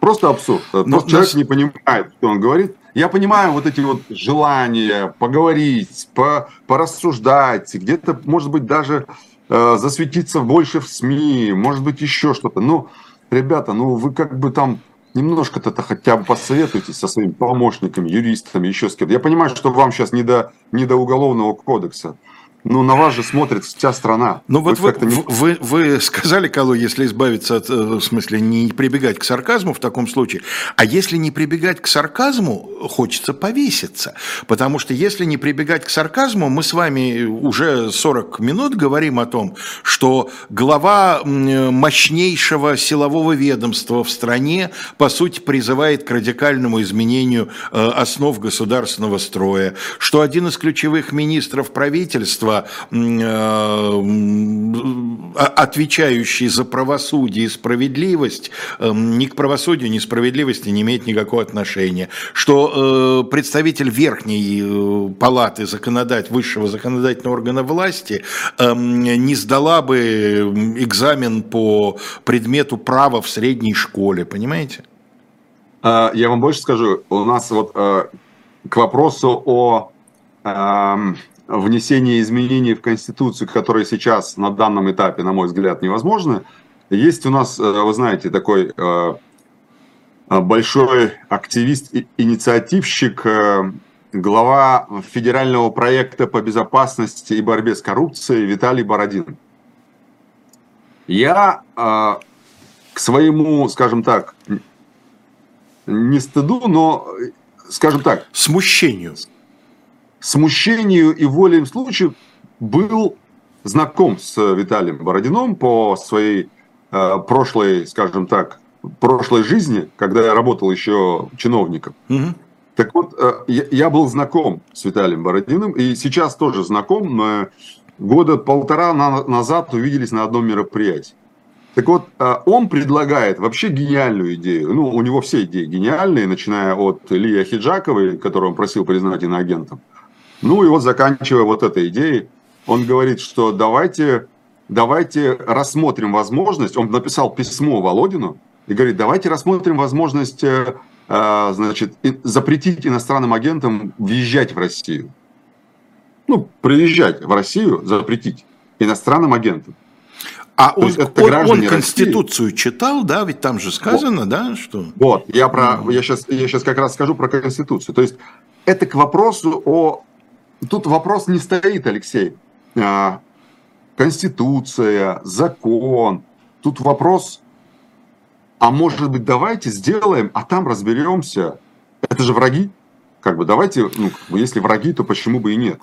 Просто абсурд. Но, Просто человек но... не понимает, что он говорит. Я понимаю вот эти вот желания поговорить, по, порассуждать, где-то, может быть, даже Э, засветиться больше в СМИ, может быть, еще что-то. Ну, ребята, ну вы как бы там немножко-то хотя бы посоветуйтесь со своими помощниками, юристами, еще с кем-то. Я понимаю, что вам сейчас не до, не до уголовного кодекса. Ну, на вас же смотрит вся страна. Ну, вот вы, вы, не... вы, вы сказали, Калу, если избавиться от, э, в смысле, не прибегать к сарказму в таком случае, а если не прибегать к сарказму, хочется повеситься. Потому что если не прибегать к сарказму, мы с вами уже 40 минут говорим о том, что глава мощнейшего силового ведомства в стране, по сути, призывает к радикальному изменению э, основ государственного строя, что один из ключевых министров правительства Э, отвечающий за правосудие и справедливость, э, ни к правосудию, ни к справедливости не имеет никакого отношения. Что э, представитель верхней палаты законодать, высшего законодательного органа власти не сдала бы экзамен по предмету права в средней школе, понимаете? А, я вам больше скажу. У нас вот к вопросу о внесение изменений в Конституцию, которые сейчас на данном этапе, на мой взгляд, невозможны. Есть у нас, э, вы знаете, такой э, э, большой активист, инициативщик, глава федерального проекта по безопасности и борьбе с коррупцией Виталий Бородин. Я к своему, скажем так, не стыду, но, скажем так... Смущению смущению и волеем случаю был знаком с Виталием Бородином по своей э, прошлой, скажем так, прошлой жизни, когда я работал еще чиновником. Угу. Так вот, э, я, я был знаком с Виталием Бородиным, и сейчас тоже знаком. Мы года полтора на, назад увиделись на одном мероприятии. Так вот, э, он предлагает вообще гениальную идею. Ну, у него все идеи гениальные, начиная от Ильи Хиджаковой, которую он просил признать иноагентом, ну и вот заканчивая вот этой идеей, он говорит, что давайте, давайте рассмотрим возможность, он написал письмо Володину и говорит, давайте рассмотрим возможность э, э, значит, запретить иностранным агентам въезжать в Россию. Ну, приезжать в Россию, запретить иностранным агентам. А он, он, он Конституцию России. читал, да, ведь там же сказано, вот. да, что... Вот, я, про, я, сейчас, я сейчас как раз скажу про Конституцию. То есть это к вопросу о... Тут вопрос не стоит, Алексей. А, Конституция, закон. Тут вопрос, а может быть давайте сделаем, а там разберемся. Это же враги. Как бы давайте, ну, если враги, то почему бы и нет?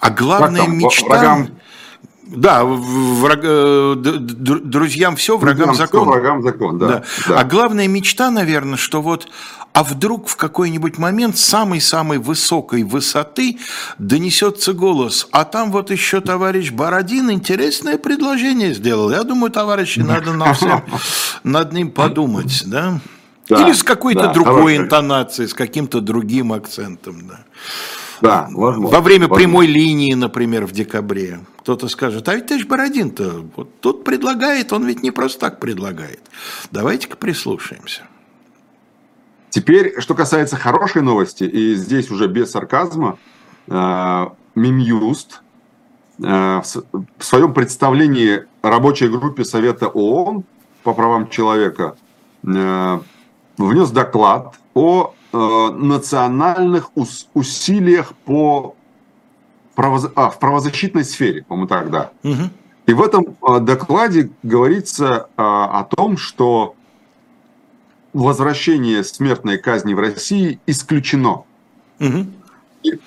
А главная мечта... Врагам да, враг, э, друзьям все, врагам закон. Все, врагам закон, да, да. да. А главная мечта, наверное, что вот, а вдруг в какой-нибудь момент самой-самой высокой высоты донесется голос, а там вот еще товарищ Бородин интересное предложение сделал. Я думаю, товарищи, надо нам всем над ним подумать, да? да Или с какой-то да, другой хороший. интонацией, с каким-то другим акцентом, да. Да, возможно. Во время возможно. прямой линии, например, в декабре. Кто-то скажет, а ведь товарищ Бородин-то вот тут предлагает, он ведь не просто так предлагает. Давайте-ка прислушаемся. Теперь, что касается хорошей новости, и здесь уже без сарказма, э, Минюст э, в своем представлении рабочей группе Совета ООН по правам человека э, внес доклад о национальных усилиях по право, а, в правозащитной сфере, по-моему, так, да. Угу. И в этом э, докладе говорится а, о том, что возвращение смертной казни в России исключено. Угу.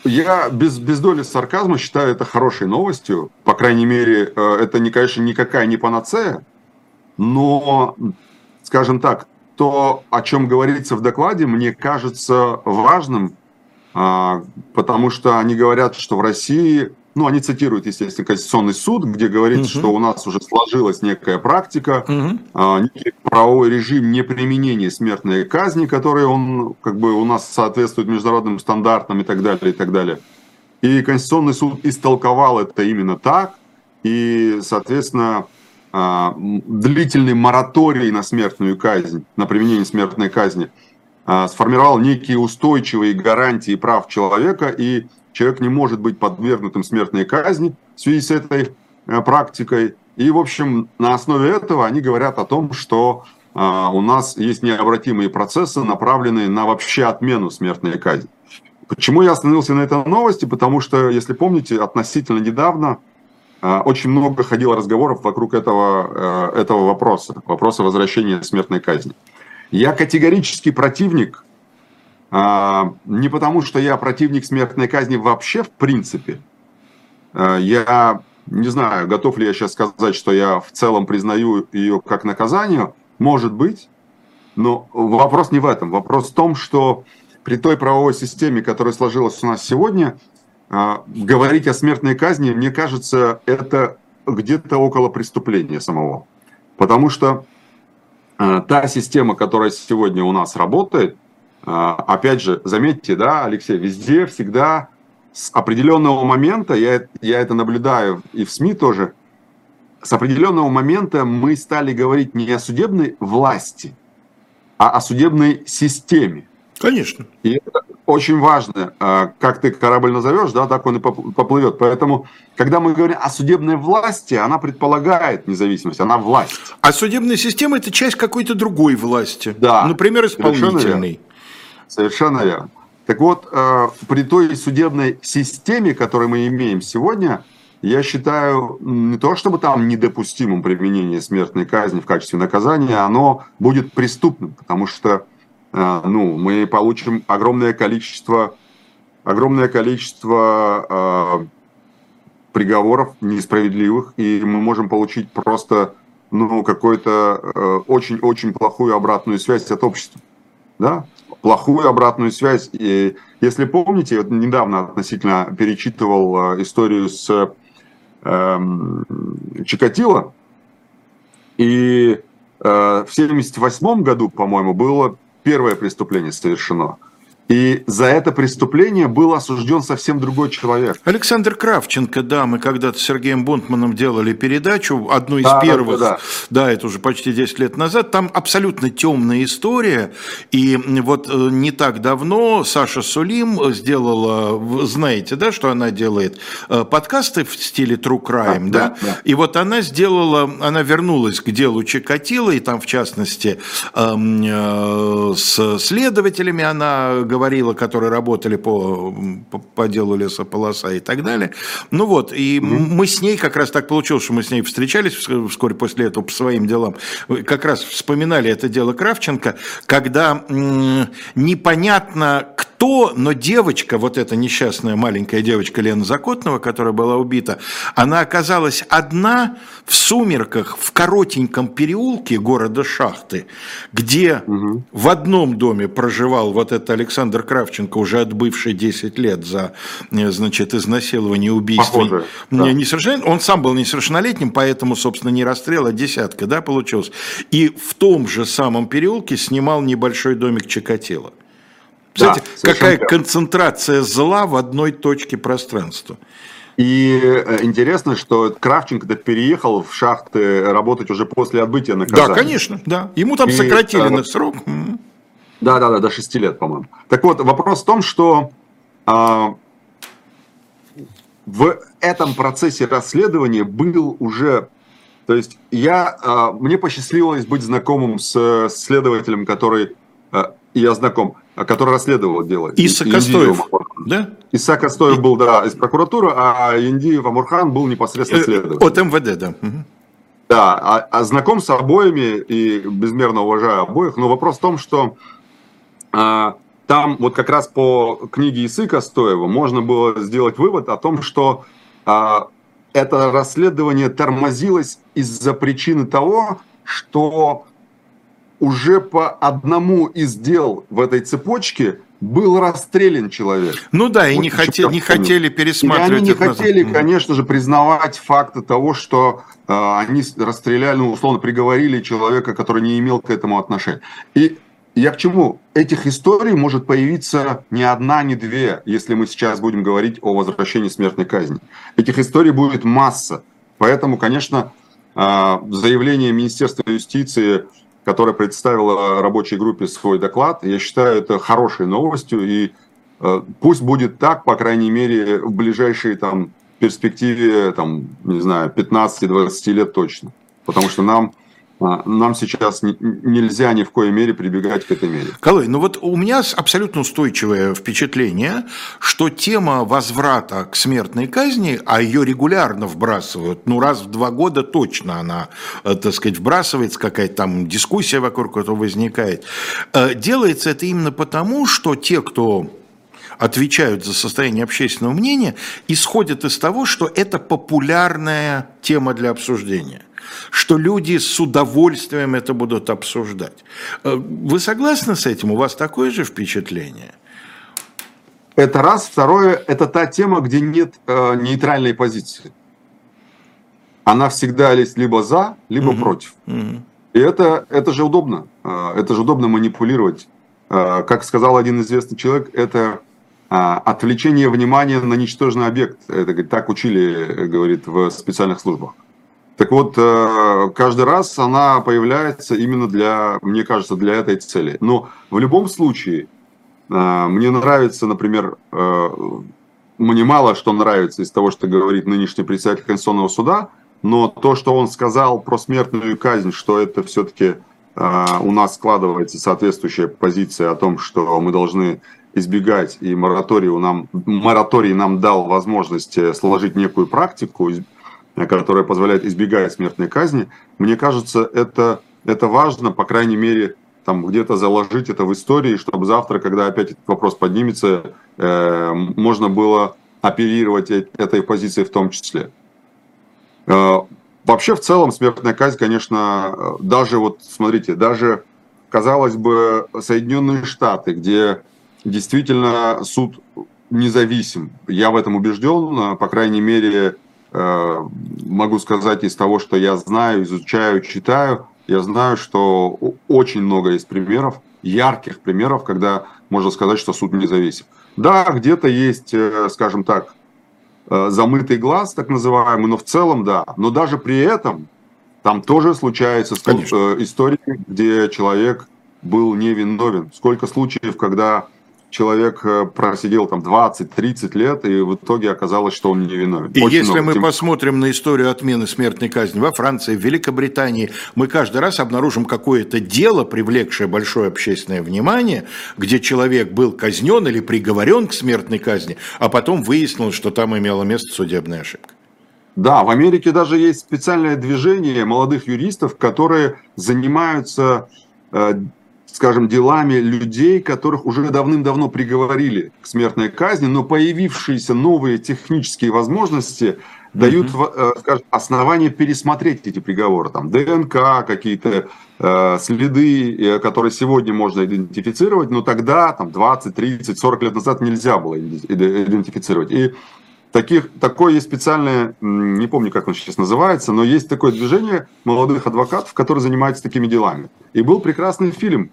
Я без, без доли сарказма считаю это хорошей новостью. По крайней мере, э, это, не, конечно, никакая не панацея, но, скажем так, то, о чем говорится в докладе, мне кажется важным, а, потому что они говорят, что в России, ну, они цитируют, естественно, Конституционный суд, где говорится, угу. что у нас уже сложилась некая практика, угу. некий правовой режим неприменения смертной казни, который он, как бы, у нас соответствует международным стандартам и так далее, и так далее. И Конституционный суд истолковал это именно так, и, соответственно, длительный мораторий на смертную казнь, на применение смертной казни, а, сформировал некие устойчивые гарантии прав человека, и человек не может быть подвергнутым смертной казни в связи с этой а, практикой. И, в общем, на основе этого они говорят о том, что у нас есть необратимые процессы, направленные на вообще отмену смертной казни. Почему я остановился на этой новости? Потому что, если помните, относительно недавно а, очень много ходило разговоров вокруг этого, э, этого вопроса, вопроса возвращения смертной казни. Я категорический противник, а, не потому что я противник смертной казни вообще в принципе. А, я не знаю, готов ли я сейчас сказать, что я в целом признаю ее как наказание. Может быть, но вопрос не в этом. Вопрос в том, что при той правовой системе, которая сложилась у нас сегодня – а, говорить о смертной казни, мне кажется, это где-то около преступления самого. Потому что а, та система, которая сегодня у нас работает, а, опять же, заметьте, да, Алексей, везде всегда с определенного момента, я, я это наблюдаю и в СМИ тоже, с определенного момента мы стали говорить не о судебной власти, а о судебной системе. Конечно. И это очень важно, а, как ты корабль назовешь, да, так он и поплывет. Поэтому, когда мы говорим о судебной власти, она предполагает независимость, она власть. А судебная система – это часть какой-то другой власти. Да. Например, исполнительной. Совершенно верно. Совершенно верно. Так вот, а, при той судебной системе, которую мы имеем сегодня, я считаю, не то чтобы там недопустимым применение смертной казни в качестве наказания, оно будет преступным, потому что ну, мы получим огромное количество, огромное количество приговоров несправедливых, и мы можем получить просто ну, какую-то очень-очень плохую обратную связь от общества. Да? Плохую обратную связь. И если помните, вот недавно относительно перечитывал историю с эм, Чикатило, и э, в 1978 году, по-моему, было первое преступление совершено – и за это преступление был осужден совсем другой человек. Александр Кравченко, да, мы когда-то с Сергеем Бунтманом делали передачу, одну из да, первых, да, да. да, это уже почти 10 лет назад, там абсолютно темная история, и вот э, не так давно Саша Сулим сделала, знаете, да, что она делает, э, подкасты в стиле True Crime, да, да? да. и вот она сделала, она вернулась к делу Чикатило, и там, в частности, эм, э, с следователями она говорила, говорила, которые работали по, по, по делу лесополоса и так далее. Ну вот, и mm-hmm. мы с ней, как раз так получилось, что мы с ней встречались вскоре после этого по своим делам, как раз вспоминали это дело Кравченко, когда м- непонятно, кто кто, но девочка, вот эта несчастная маленькая девочка Лена Закотного, которая была убита, она оказалась одна в сумерках в коротеньком переулке города Шахты, где угу. в одном доме проживал вот этот Александр Кравченко, уже отбывший 10 лет за, э, значит, изнасилование, убийство. Похоже, да. Несовершен... Он сам был несовершеннолетним, поэтому, собственно, не расстрел, а десятка, да, получилось. И в том же самом переулке снимал небольшой домик Чикатило. Кстати, да, какая верно. концентрация зла в одной точке пространства. И э, интересно, что Кравченко переехал в шахты работать уже после отбытия наказания. Да, конечно, да. Ему там и, сократили а, срок. Да, да, да, до 6 лет, по-моему. Так вот, вопрос в том, что а, в этом процессе расследования был уже то есть я, а, мне посчастливилось быть знакомым с следователем, который, я знаком, а который расследовал дело. Иса Костоев, да? Иса Костоев был, да, из прокуратуры, а Индиев Амурхан был непосредственно э, следователь. От МВД, да. Да, а, а знаком с обоими и безмерно уважаю обоих, но вопрос в том, что а, там вот как раз по книге Исы Костоева можно было сделать вывод о том, что а, это расследование тормозилось из-за причины того, что уже по одному из дел в этой цепочке был расстрелян человек. Ну да, и вот не, хотели, не хотели пересматривать. И они не хотели, назад. конечно же, признавать факты того, что э, они расстреляли, ну, условно, приговорили человека, который не имел к этому отношения. И я к чему? Этих историй может появиться не одна, не две, если мы сейчас будем говорить о возвращении смертной казни. Этих историй будет масса. Поэтому, конечно, э, заявление Министерства юстиции которая представила рабочей группе свой доклад. Я считаю это хорошей новостью, и э, пусть будет так, по крайней мере, в ближайшей там, перспективе, там, не знаю, 15-20 лет точно. Потому что нам нам сейчас нельзя ни в коей мере прибегать к этой мере. Колой, ну вот у меня абсолютно устойчивое впечатление, что тема возврата к смертной казни, а ее регулярно вбрасывают, ну раз в два года точно она, э, так сказать, вбрасывается, какая-то там дискуссия вокруг этого возникает, э, делается это именно потому, что те, кто отвечают за состояние общественного мнения, исходят из того, что это популярная тема для обсуждения что люди с удовольствием это будут обсуждать. Э, вы согласны с этим? У вас такое же впечатление? Это раз. Второе, это та тема, где нет э, нейтральной позиции. Она всегда есть либо за, либо угу. против. Угу. И это, это же удобно. Э, это же удобно манипулировать. Э, как сказал один известный человек, это отвлечение внимания на ничтожный объект. Это так учили, говорит, в специальных службах. Так вот, э, каждый раз она появляется именно для, мне кажется, для этой цели. Но в любом случае, э, мне нравится, например, э, мне мало что нравится из того, что говорит нынешний председатель Конституционного суда, но то, что он сказал про смертную казнь, что это все-таки у нас складывается соответствующая позиция о том, что мы должны избегать, и мораторий нам, мораторий нам дал возможность сложить некую практику, которая позволяет избегать смертной казни, мне кажется, это, это важно, по крайней мере, там где-то заложить это в истории, чтобы завтра, когда опять этот вопрос поднимется, э, можно было оперировать этой позицией в том числе. Вообще, в целом, смертная казнь, конечно, даже вот, смотрите, даже, казалось бы, Соединенные Штаты, где действительно суд независим, я в этом убежден, по крайней мере, э, могу сказать из того, что я знаю, изучаю, читаю, я знаю, что очень много есть примеров, ярких примеров, когда можно сказать, что суд независим. Да, где-то есть, э, скажем так, Э, замытый глаз, так называемый, но в целом да. Но даже при этом там тоже случаются Конечно. Э, истории, где человек был невиновен. Сколько случаев, когда человек э, просидел там 20-30 лет, и в итоге оказалось, что он невиновен. И Очень если много. мы Тем... посмотрим на историю отмены смертной казни во Франции, в Великобритании, мы каждый раз обнаружим какое-то дело, привлекшее большое общественное внимание, где человек был казнен или приговорен к смертной казни, а потом выяснилось, что там имела место судебная ошибка. Да, в Америке даже есть специальное движение молодых юристов, которые занимаются э, скажем, делами людей, которых уже давным-давно приговорили к смертной казни, но появившиеся новые технические возможности дают, mm-hmm. скажем, основания пересмотреть эти приговоры. Там ДНК, какие-то э, следы, э, которые сегодня можно идентифицировать, но тогда, там, 20, 30, 40 лет назад нельзя было идентифицировать. И таких, такое есть специальное, не помню, как он сейчас называется, но есть такое движение молодых адвокатов, которые занимаются такими делами. И был прекрасный фильм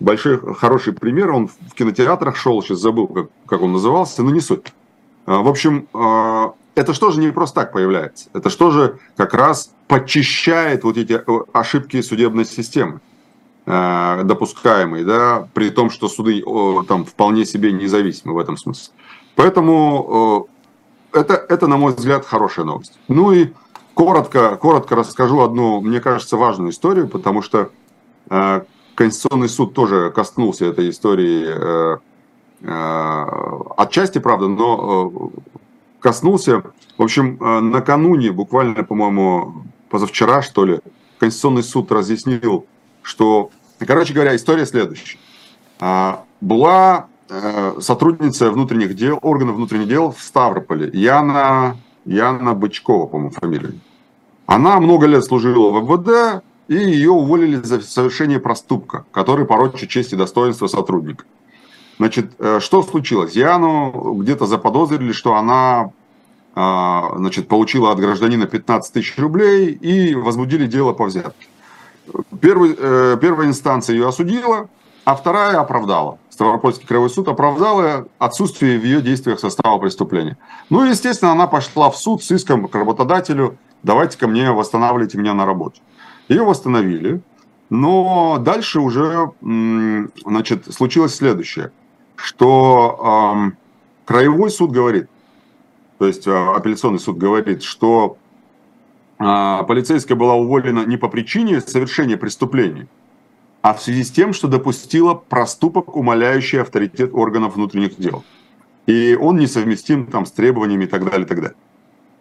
большой, хороший пример, он в кинотеатрах шел, сейчас забыл, как, как он назывался, но не суть. Э, в общем, э, это что же не просто так появляется? Это что же как раз подчищает вот эти ошибки судебной системы, допускаемые, да, при том, что суды там вполне себе независимы в этом смысле. Поэтому это, это, на мой взгляд, хорошая новость. Ну и коротко, коротко расскажу одну, мне кажется, важную историю, потому что Конституционный суд тоже коснулся этой истории э, э, отчасти, правда, но э, коснулся. В общем, накануне, буквально, по-моему, позавчера, что ли, Конституционный суд разъяснил, что, короче говоря, история следующая. А, была сотрудница внутренних дел, органов внутренних дел в Ставрополе, Яна, Яна Бычкова, по-моему, фамилия. Она много лет служила в МВД, и ее уволили за совершение проступка, который порочит честь и достоинство сотрудника. Значит, э, что случилось? Яну где-то заподозрили, что она а, значит, получила от гражданина 15 тысяч рублей и возбудили дело по взятке. Первый, э, первая инстанция ее осудила, а вторая оправдала. Ставропольский краевой суд оправдал отсутствие в ее действиях состава преступления. Ну и, естественно, она пошла в суд с иском к работодателю, давайте-ка мне восстанавливайте меня на работе. Ее восстановили, но дальше уже значит, случилось следующее, что краевой суд говорит, то есть э, апелляционный суд говорит, что э, полицейская была уволена не по причине совершения преступления, а в связи с тем, что допустила проступок, умаляющий авторитет органов внутренних дел. И он несовместим там, с требованиями и так далее, и так далее.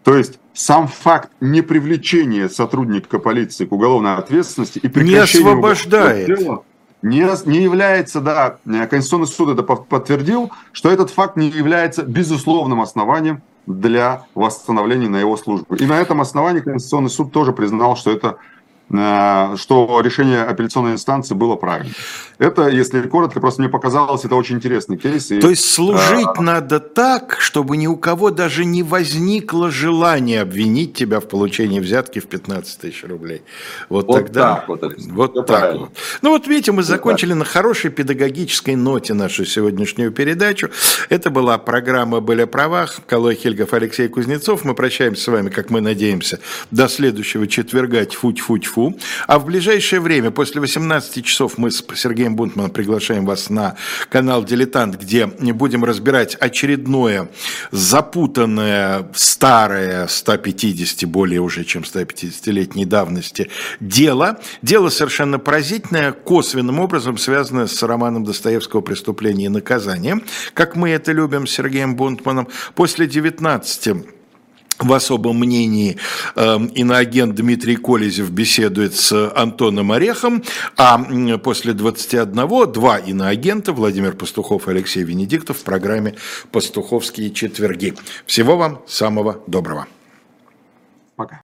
То есть сам факт непривлечения сотрудника полиции к уголовной ответственности и прекращения... Не освобождает. Дела, не, не является, да, Конституционный суд это подтвердил, что этот факт не является безусловным основанием для восстановления на его службу. И на этом основании Конституционный суд тоже признал, что это что решение апелляционной инстанции было правильным. Это, если коротко, просто мне показалось, это очень интересный кейс. И, То есть служить а... надо так, чтобы ни у кого даже не возникло желания обвинить тебя в получении взятки в 15 тысяч рублей. Вот, вот тогда... Так вот, вот так правильно. вот. Ну вот видите, мы закончили вот на хорошей педагогической ноте нашу сегодняшнюю передачу. Это была программа «Были о правах». Калой Хельгов, Алексей Кузнецов. Мы прощаемся с вами, как мы надеемся, до следующего четверга. Тьфу-тьфу-тьфу Тьфу. А в ближайшее время, после 18 часов, мы с Сергеем Бунтманом приглашаем вас на канал «Дилетант», где будем разбирать очередное запутанное, старое, 150, более уже чем 150-летней давности дело. Дело совершенно поразительное, косвенным образом связанное с романом Достоевского «Преступление и наказание», как мы это любим с Сергеем Бунтманом. После 19 в особом мнении э, иноагент Дмитрий Колезев беседует с Антоном Орехом, а после 21 два иноагента Владимир Пастухов и Алексей Венедиктов в программе «Пастуховские четверги». Всего вам самого доброго.